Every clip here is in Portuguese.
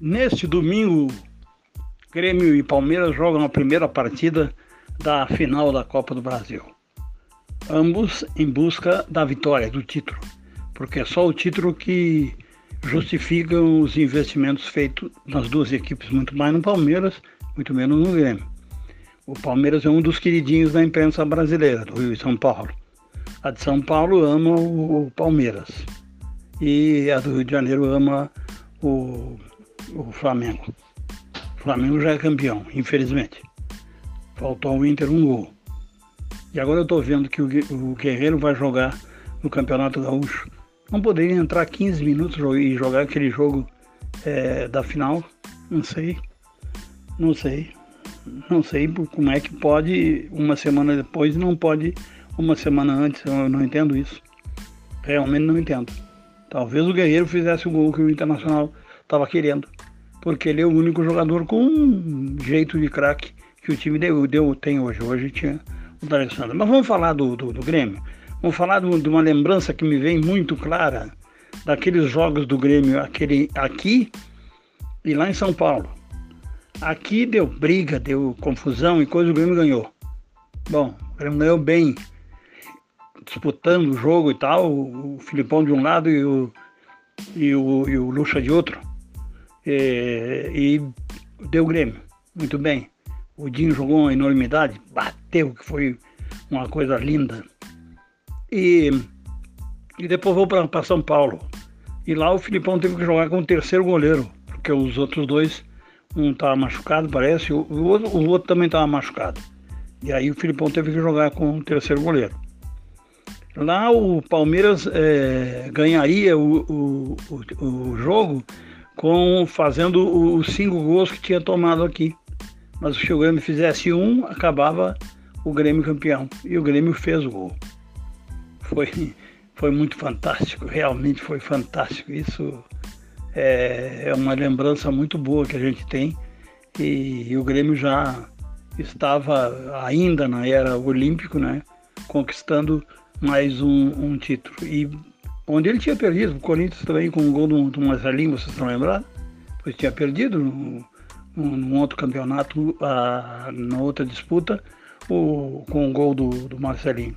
Neste domingo, Grêmio e Palmeiras jogam a primeira partida da final da Copa do Brasil. Ambos em busca da vitória, do título, porque é só o título que justifica os investimentos feitos nas duas equipes, muito mais no Palmeiras, muito menos no Grêmio. O Palmeiras é um dos queridinhos da imprensa brasileira, do Rio e São Paulo. A de São Paulo ama o Palmeiras e a do Rio de Janeiro ama o, o Flamengo. O Flamengo já é campeão, infelizmente. Faltou ao Inter um gol. E agora eu estou vendo que o, Guerreiro vai jogar no Campeonato Gaúcho. Não poderia entrar 15 minutos e jogar aquele jogo é, da final? Não sei. Não sei. Não sei como é que pode uma semana depois não pode uma semana antes. Eu não entendo isso. Realmente não entendo. Talvez o Guerreiro fizesse o gol que o Internacional estava querendo. Porque ele é o único jogador com um jeito de craque que o time deu, deu, tem hoje. Hoje tinha o D'Alessandro. Mas vamos falar do, do, do Grêmio. Vamos falar de uma lembrança que me vem muito clara daqueles jogos do Grêmio aquele, aqui e lá em São Paulo. Aqui deu briga, deu confusão e coisa, o Grêmio ganhou. Bom, o Grêmio ganhou bem, disputando o jogo e tal, o Filipão de um lado e o, e o, e o Lucha de outro. E, e deu Grêmio, muito bem. O Dinho jogou uma enormidade, bateu, que foi uma coisa linda. E, e depois vou para São Paulo. E lá o Filipão teve que jogar com o terceiro goleiro, porque os outros dois, um estava machucado, parece, o, o, outro, o outro também estava machucado. E aí o Filipão teve que jogar com o terceiro goleiro. Lá o Palmeiras é, ganharia o, o, o, jogo com fazendo os cinco gols que tinha tomado aqui mas se o Grêmio fizesse um, acabava o Grêmio campeão. E o Grêmio fez o gol. Foi, foi muito fantástico, realmente foi fantástico. Isso é, é uma lembrança muito boa que a gente tem. E, e o Grêmio já estava ainda na era olímpico, né? Conquistando mais um, um título. E onde ele tinha perdido, o Corinthians também com o gol do, do Marcelinho, vocês estão lembrados? Pois tinha perdido num outro campeonato, a, na outra disputa, o, com o gol do, do Marcelinho.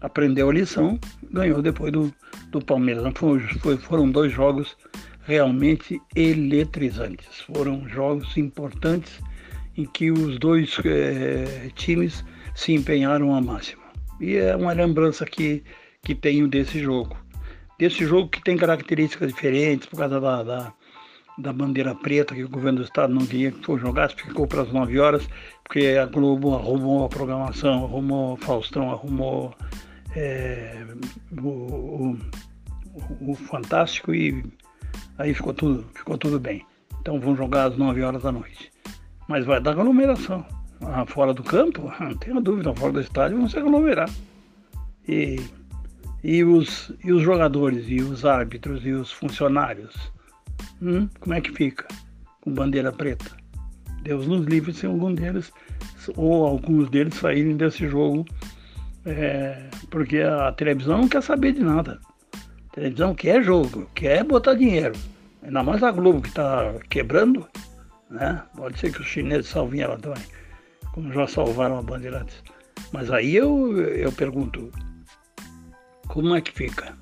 Aprendeu a lição, ganhou depois do, do Palmeiras. Foi, foi, foram dois jogos realmente eletrizantes. Foram jogos importantes em que os dois é, times se empenharam ao máximo. E é uma lembrança que, que tenho desse jogo. Desse jogo que tem características diferentes por causa da, da da bandeira preta que o governo do estado não queria que fosse jogado, ficou para as 9 horas, porque a Globo arrumou a programação, arrumou Faustão, arrumou é, o, o, o, Fantástico e aí ficou tudo, ficou tudo bem. Então vão jogar às 9 horas da noite. Mas vai dar aglomeração. Ah, fora do campo, não tenho dúvida, fora do estádio vão se aglomerar. E, e, os, e os jogadores, e os árbitros, e os funcionários Hum, como é que fica? Com bandeira preta. Deus nos livre se algum deles, ou alguns deles saírem desse jogo, é, porque a televisão não quer saber de nada. A televisão quer jogo, quer botar dinheiro. Ainda mais a Globo que está quebrando, né? Pode ser que os chineses salvem ela também, como já salvaram a Bandeirantes. Mas aí eu, eu pergunto, como é que fica?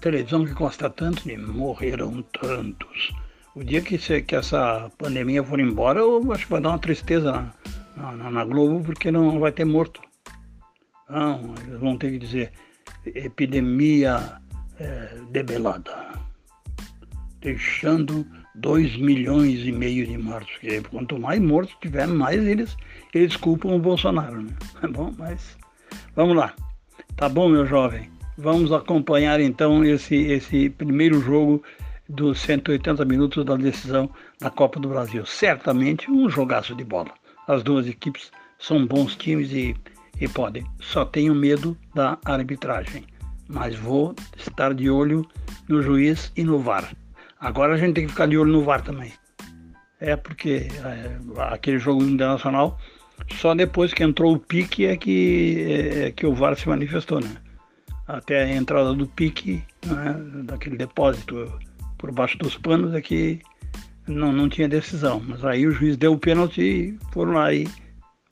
televisão que gosta tanto de morreram tantos. O dia que, se, que essa pandemia for embora, eu acho que vai dar uma tristeza na, na, na Globo, porque não vai ter morto. Não, eles vão ter que dizer epidemia é, debelada, deixando 2 milhões e meio de mortos. Porque quanto mais mortos tiver, mais eles, eles culpam o Bolsonaro. Né? É bom, mas vamos lá. Tá bom, meu jovem? Vamos acompanhar então esse, esse primeiro jogo dos 180 minutos da decisão da Copa do Brasil. Certamente um jogaço de bola. As duas equipes são bons times e, e podem. Só tenho medo da arbitragem. Mas vou estar de olho no juiz e no VAR. Agora a gente tem que ficar de olho no VAR também. É porque é, aquele jogo internacional, só depois que entrou o pique é que, é, que o VAR se manifestou, né? até a entrada do pique, né, daquele depósito por baixo dos panos, é que não, não tinha decisão. Mas aí o juiz deu o pênalti e foram lá e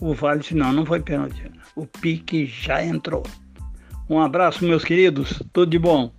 o Vale disse, não, não foi pênalti. O pique já entrou. Um abraço, meus queridos. Tudo de bom.